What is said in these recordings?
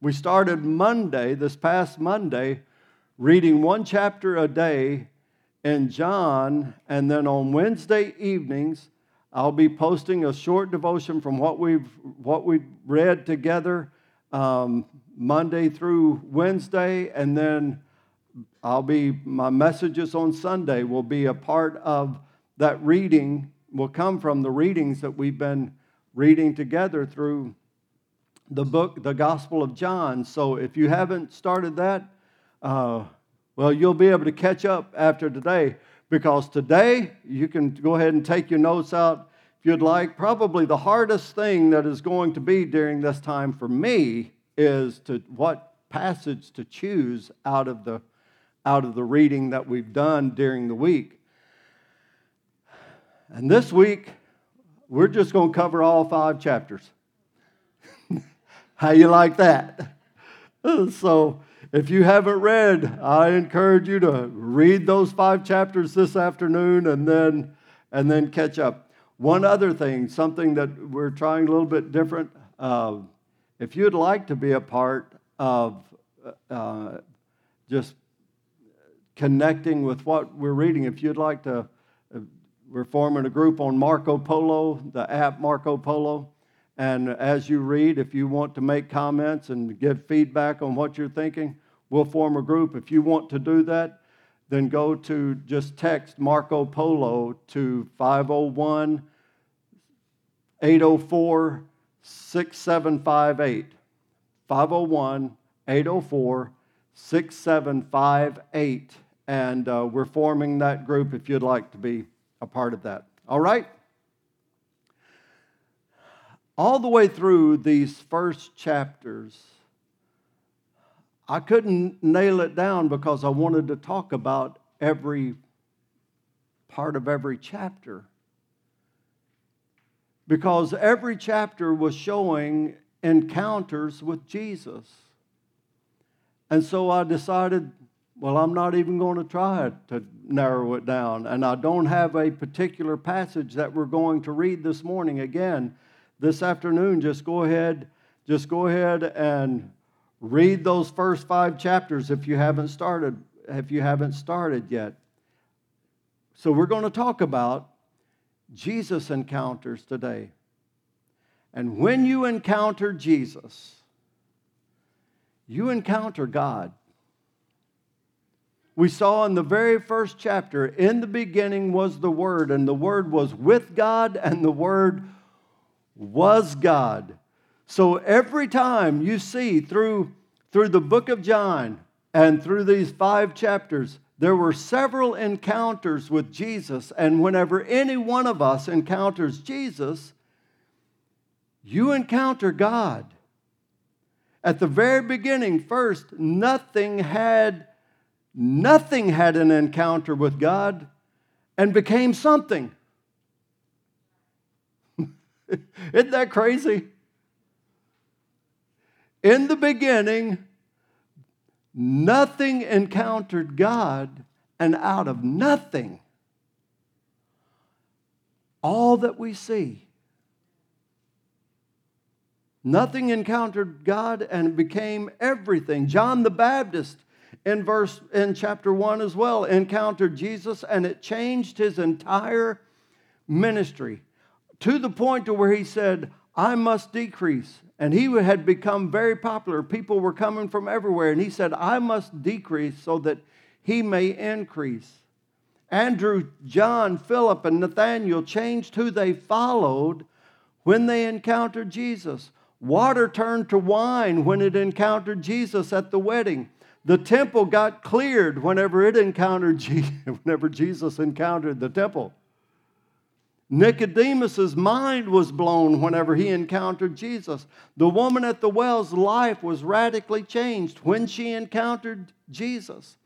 We started Monday, this past Monday, reading one chapter a day in John, and then on Wednesday evenings, I'll be posting a short devotion from what we've what we've read together um, Monday through Wednesday, and then I'll be my messages on Sunday will be a part of that reading. Will come from the readings that we've been reading together through the book, the Gospel of John. So if you haven't started that, uh, well, you'll be able to catch up after today because today you can go ahead and take your notes out if you'd like. Probably the hardest thing that is going to be during this time for me is to what passage to choose out of the out of the reading that we've done during the week. And this week, we're just going to cover all five chapters. How you like that? so, if you haven't read, I encourage you to read those five chapters this afternoon and then and then catch up. One other thing, something that we're trying a little bit different. Uh, if you'd like to be a part of uh, just connecting with what we're reading, if you'd like to, uh, we're forming a group on Marco Polo, the app Marco Polo. And as you read, if you want to make comments and give feedback on what you're thinking, we'll form a group. If you want to do that, then go to just text Marco Polo to 501 804 6758. 501 804 6758. And uh, we're forming that group if you'd like to be a part of that. All right? All the way through these first chapters, I couldn't nail it down because I wanted to talk about every part of every chapter. Because every chapter was showing encounters with Jesus. And so I decided, well, I'm not even going to try to narrow it down. And I don't have a particular passage that we're going to read this morning. Again, this afternoon, just go ahead, just go ahead and read those first five chapters if you haven't started, if you haven't started yet. So we're going to talk about Jesus encounters today. And when you encounter Jesus, you encounter God. We saw in the very first chapter, in the beginning was the Word, and the Word was with God, and the Word was God. So every time you see through, through the book of John and through these five chapters, there were several encounters with Jesus. And whenever any one of us encounters Jesus, you encounter God. At the very beginning, first, nothing had nothing had an encounter with God and became something. Isn't that crazy? In the beginning, nothing encountered God, and out of nothing, all that we see. Nothing encountered God and became everything. John the Baptist in verse in chapter 1 as well encountered Jesus and it changed his entire ministry to the point to where he said, I must decrease. And he had become very popular. People were coming from everywhere. And he said, I must decrease so that he may increase. Andrew, John, Philip, and Nathaniel changed who they followed when they encountered Jesus. Water turned to wine when it encountered Jesus at the wedding. The temple got cleared whenever it encountered Jesus, whenever Jesus encountered the temple. Nicodemus's mind was blown whenever he encountered Jesus. The woman at the well's life was radically changed when she encountered Jesus.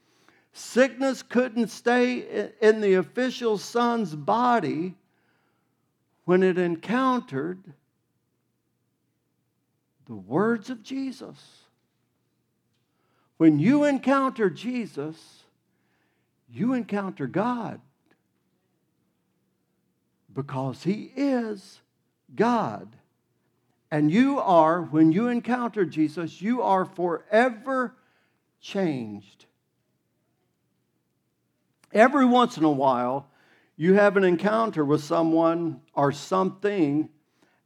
Sickness couldn't stay in the official son's body when it encountered the words of Jesus. When you encounter Jesus, you encounter God because He is God. And you are, when you encounter Jesus, you are forever changed. Every once in a while, you have an encounter with someone or something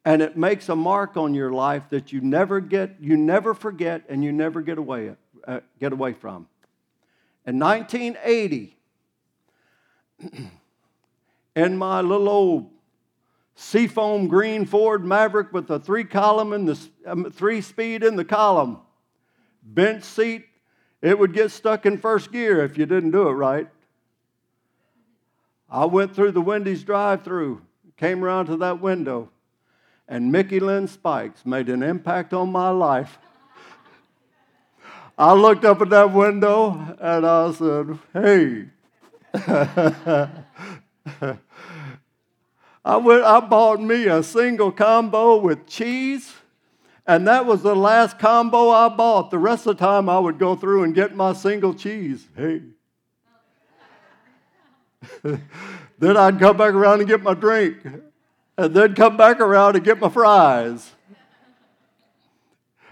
and it makes a mark on your life that you never get you never forget and you never get away uh, get away from in 1980 in my little old seafoam green ford maverick with the three column and the um, three speed in the column bench seat it would get stuck in first gear if you didn't do it right i went through the wendy's drive through came around to that window and Mickey Lynn Spikes made an impact on my life. I looked up at that window and I said, Hey. I, went, I bought me a single combo with cheese, and that was the last combo I bought. The rest of the time, I would go through and get my single cheese. Hey. then I'd come back around and get my drink and then come back around and get my fries.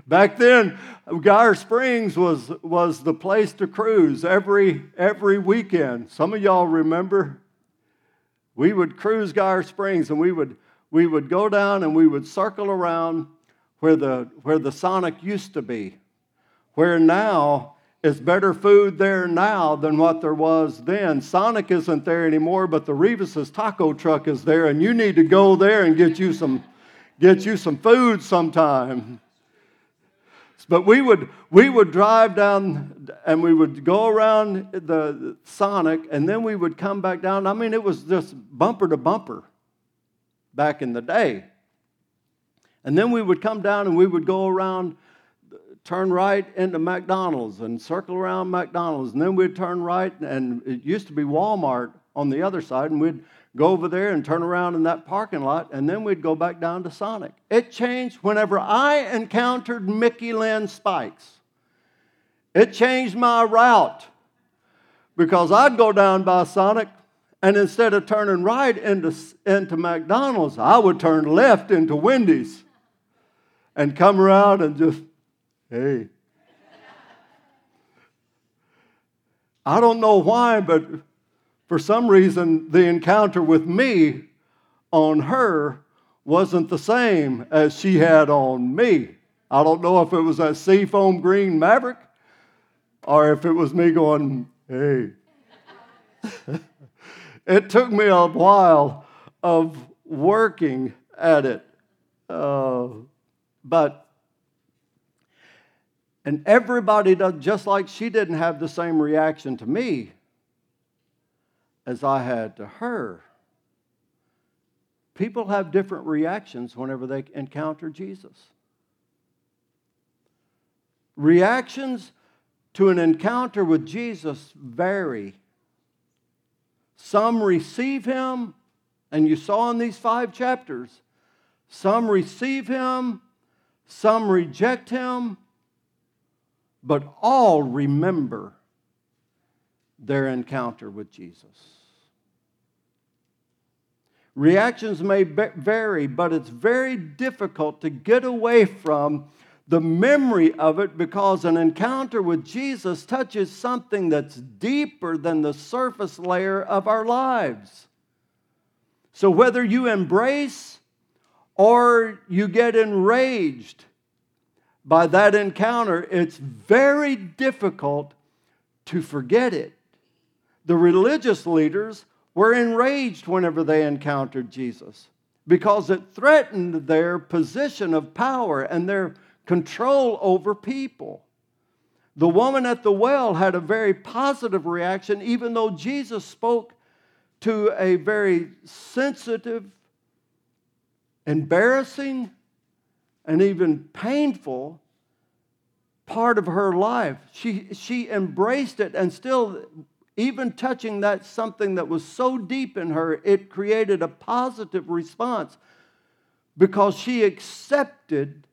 Back then, Geyer Springs was, was the place to cruise every, every weekend. Some of y'all remember we would cruise Geyer Springs and we would, we would go down and we would circle around where the, where the Sonic used to be, where now is better food there now than what there was then. Sonic isn't there anymore, but the Revis's taco truck is there, and you need to go there and get you some, get you some food sometime. But we would, we would drive down and we would go around the Sonic, and then we would come back down. I mean, it was just bumper to bumper back in the day. And then we would come down and we would go around turn right into McDonald's and circle around McDonald's. And then we'd turn right, and it used to be Walmart on the other side, and we'd go over there and turn around in that parking lot, and then we'd go back down to Sonic. It changed whenever I encountered Mickey Lynn Spikes. It changed my route because I'd go down by Sonic, and instead of turning right into, into McDonald's, I would turn left into Wendy's and come around and just Hey. I don't know why, but for some reason, the encounter with me on her wasn't the same as she had on me. I don't know if it was that seafoam green maverick or if it was me going, hey. it took me a while of working at it. Uh, but and everybody does, just like she didn't have the same reaction to me as I had to her. People have different reactions whenever they encounter Jesus. Reactions to an encounter with Jesus vary. Some receive him, and you saw in these five chapters, some receive him, some reject him, but all remember their encounter with Jesus. Reactions may vary, but it's very difficult to get away from the memory of it because an encounter with Jesus touches something that's deeper than the surface layer of our lives. So whether you embrace or you get enraged, by that encounter, it's very difficult to forget it. The religious leaders were enraged whenever they encountered Jesus because it threatened their position of power and their control over people. The woman at the well had a very positive reaction, even though Jesus spoke to a very sensitive, embarrassing, and even painful part of her life. She, she embraced it and still, even touching that something that was so deep in her, it created a positive response because she accepted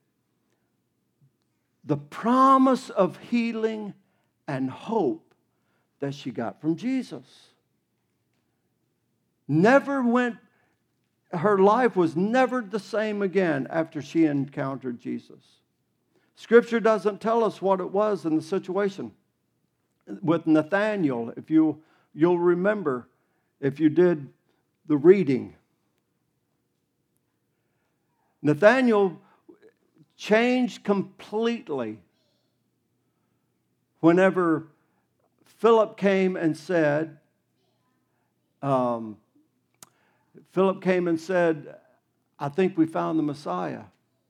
the promise of healing and hope that she got from Jesus. Never went her life was never the same again after she encountered Jesus. Scripture doesn't tell us what it was in the situation with Nathaniel. If you you'll remember if you did the reading. Nathaniel changed completely whenever Philip came and said, um, Philip came and said, I think we found the Messiah.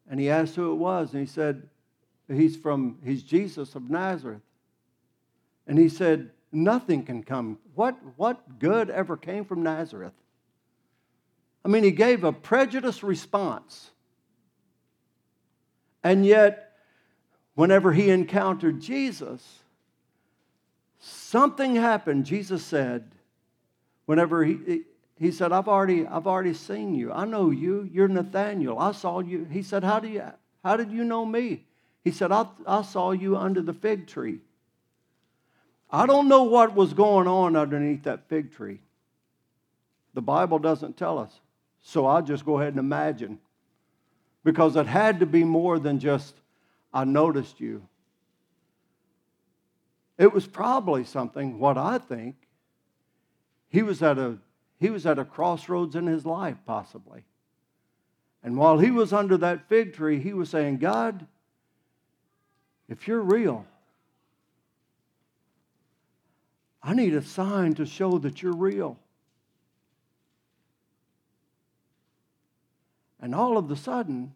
And he asked who it was, and he said, He's from, he's Jesus of Nazareth. And he said, Nothing can come. What, what good ever came from Nazareth? I mean, he gave a prejudiced response. And yet, whenever he encountered Jesus, something happened. Jesus said, whenever he, he said, I've already, I've already seen you. I know you. You're Nathaniel. I saw you. He said, How, do you, how did you know me? He said, I, I saw you under the fig tree. I don't know what was going on underneath that fig tree. The Bible doesn't tell us. So I'll just go ahead and imagine. Because it had to be more than just, I noticed you. It was probably something, what I think, he was at a, he was at a crossroads in his life, possibly. And while he was under that fig tree, he was saying, God, if you're real, I need a sign to show that you're real. And all of a sudden,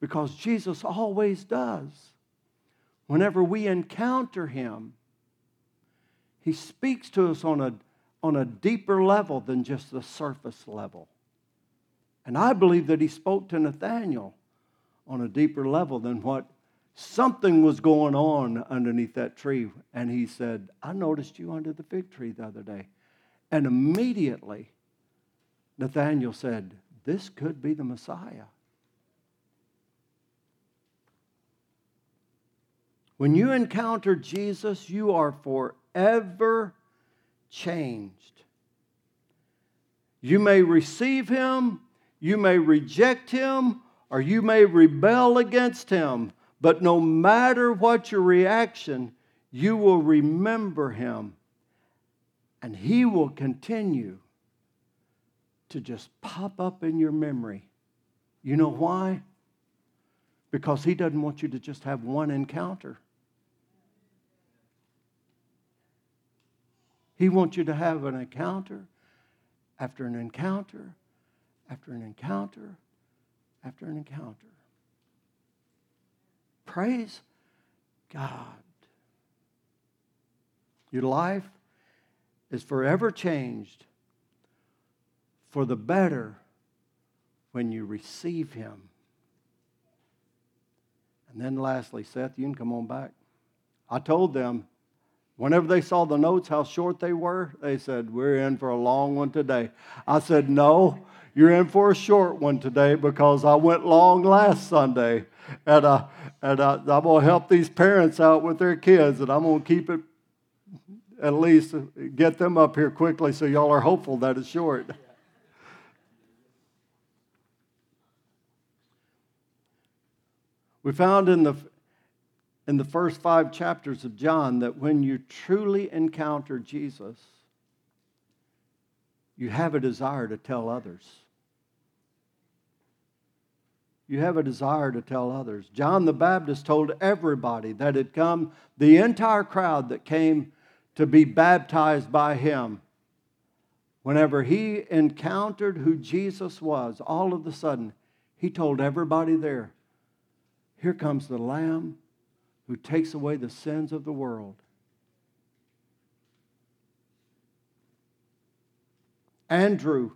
because Jesus always does, whenever we encounter him, he speaks to us on a, on a deeper level than just the surface level. And I believe that he spoke to Nathaniel on a deeper level than what something was going on underneath that tree. And he said, I noticed you under the fig tree the other day. And immediately, Nathaniel said, This could be the Messiah. When you encounter Jesus, you are forever changed. You may receive him, you may reject him, or you may rebel against him. But no matter what your reaction, you will remember him and he will continue to just pop up in your memory. You know why? Because he doesn't want you to just have one encounter. He wants you to have an encounter after an encounter after an encounter after an encounter. Praise God. Your life is forever changed for the better when you receive Him. And then lastly, Seth, you can come on back. I told them, whenever they saw the notes, how short they were, they said, We're in for a long one today. I said, No, you're in for a short one today because I went long last Sunday. And, uh, and uh, I'm going to help these parents out with their kids, and I'm going to keep it at least get them up here quickly so y'all are hopeful that it's short. We found in the, in the first five chapters of John that when you truly encounter Jesus, you have a desire to tell others you have a desire to tell others. John the Baptist told everybody that had come, the entire crowd that came to be baptized by him. Whenever he encountered who Jesus was, all of a sudden, he told everybody there, Here comes the Lamb who takes away the sins of the world. Andrew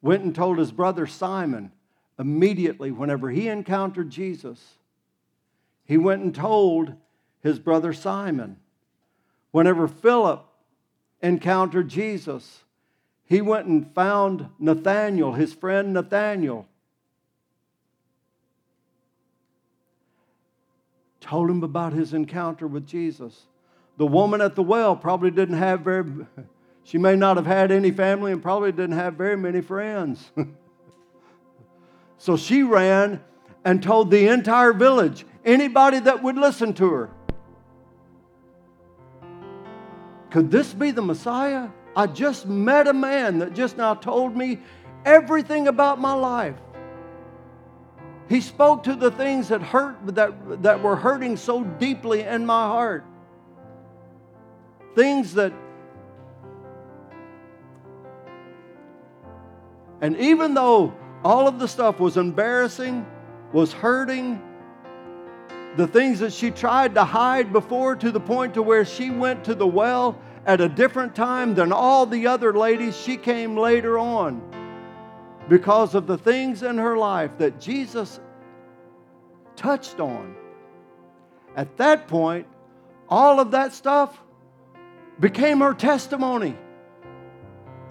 went and told his brother Simon, immediately, whenever he encountered Jesus, he went and told his brother Simon. Whenever Philip encountered Jesus, he went and found Nathanael, his friend Nathanael. Told him about his encounter with Jesus. The woman at the well probably didn't have very, She may not have had any family and probably didn't have very many friends. so she ran and told the entire village, anybody that would listen to her. Could this be the Messiah? I just met a man that just now told me everything about my life. He spoke to the things that hurt that, that were hurting so deeply in my heart. Things that And even though all of the stuff was embarrassing, was hurting, the things that she tried to hide before to the point to where she went to the well at a different time than all the other ladies, she came later on because of the things in her life that Jesus touched on. At that point, all of that stuff became her testimony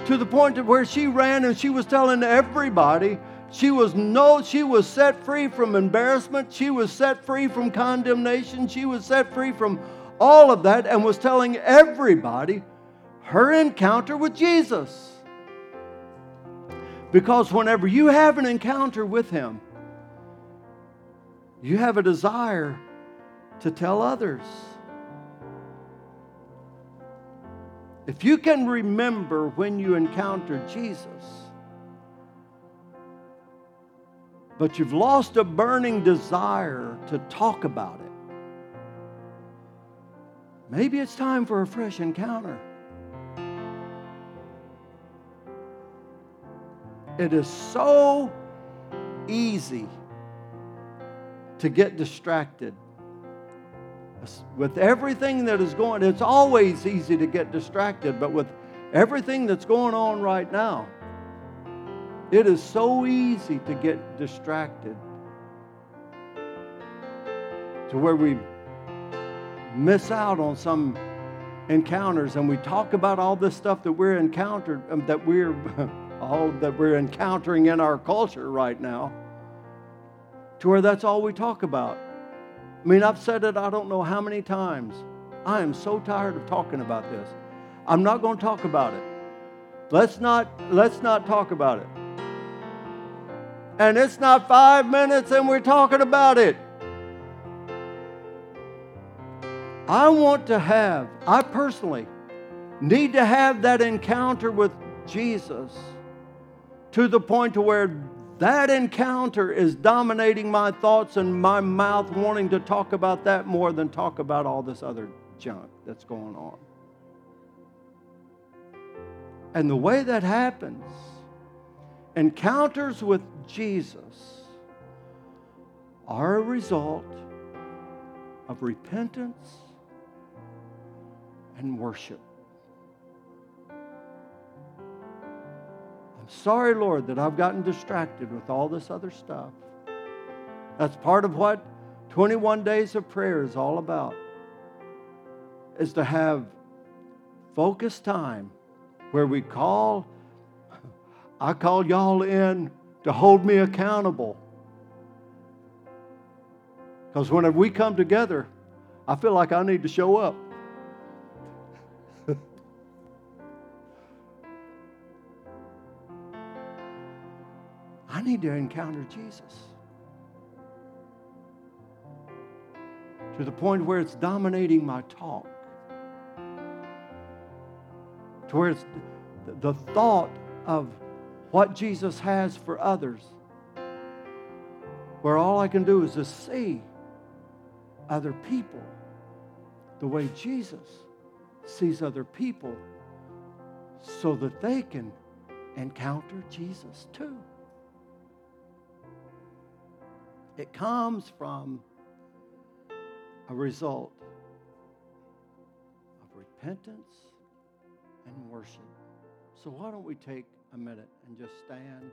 to the point to where she ran and she was telling everybody she was no she was set free from embarrassment. She was set free from condemnation. She was set free from all of that and was telling everybody her encounter with Jesus. Because whenever you have an encounter with him you have a desire to tell others If you can remember when you encountered Jesus, but you've lost a burning desire to talk about it, maybe it's time for a fresh encounter. It is so easy to get distracted with everything that is going, it's always easy to get distracted, but with everything that's going on right now, it is so easy to get distracted to where we miss out on some encounters and we talk about all this stuff that we're encountered um, that we're all that we're encountering in our culture right now to where that's all we talk about I mean, I've said it I don't know how many times. I am so tired of talking about this. I'm not going to talk about it. Let's not let's not talk about it. And it's not 5 minutes and we're talking about it. I want to have, I personally need to have that encounter with Jesus to the point to where that encounter is dominating my thoughts and my mouth wanting to talk about that more than talk about all this other junk that's going on. And the way that happens, encounters with Jesus are a result of repentance and worship. Sorry, Lord, that I've gotten distracted with all this other stuff. That's part of what 21 days of prayer is all about. Is to have focused time where we call, I call y'all in to hold me accountable. Because whenever we come together, I feel like I need to show up. I need to encounter Jesus. To the point where it's dominating my talk. To where it's the thought of what Jesus has for others. Where all I can do is to see other people the way Jesus sees other people so that they can encounter Jesus too. It comes from a result of repentance and worship. So, why don't we take a minute and just stand?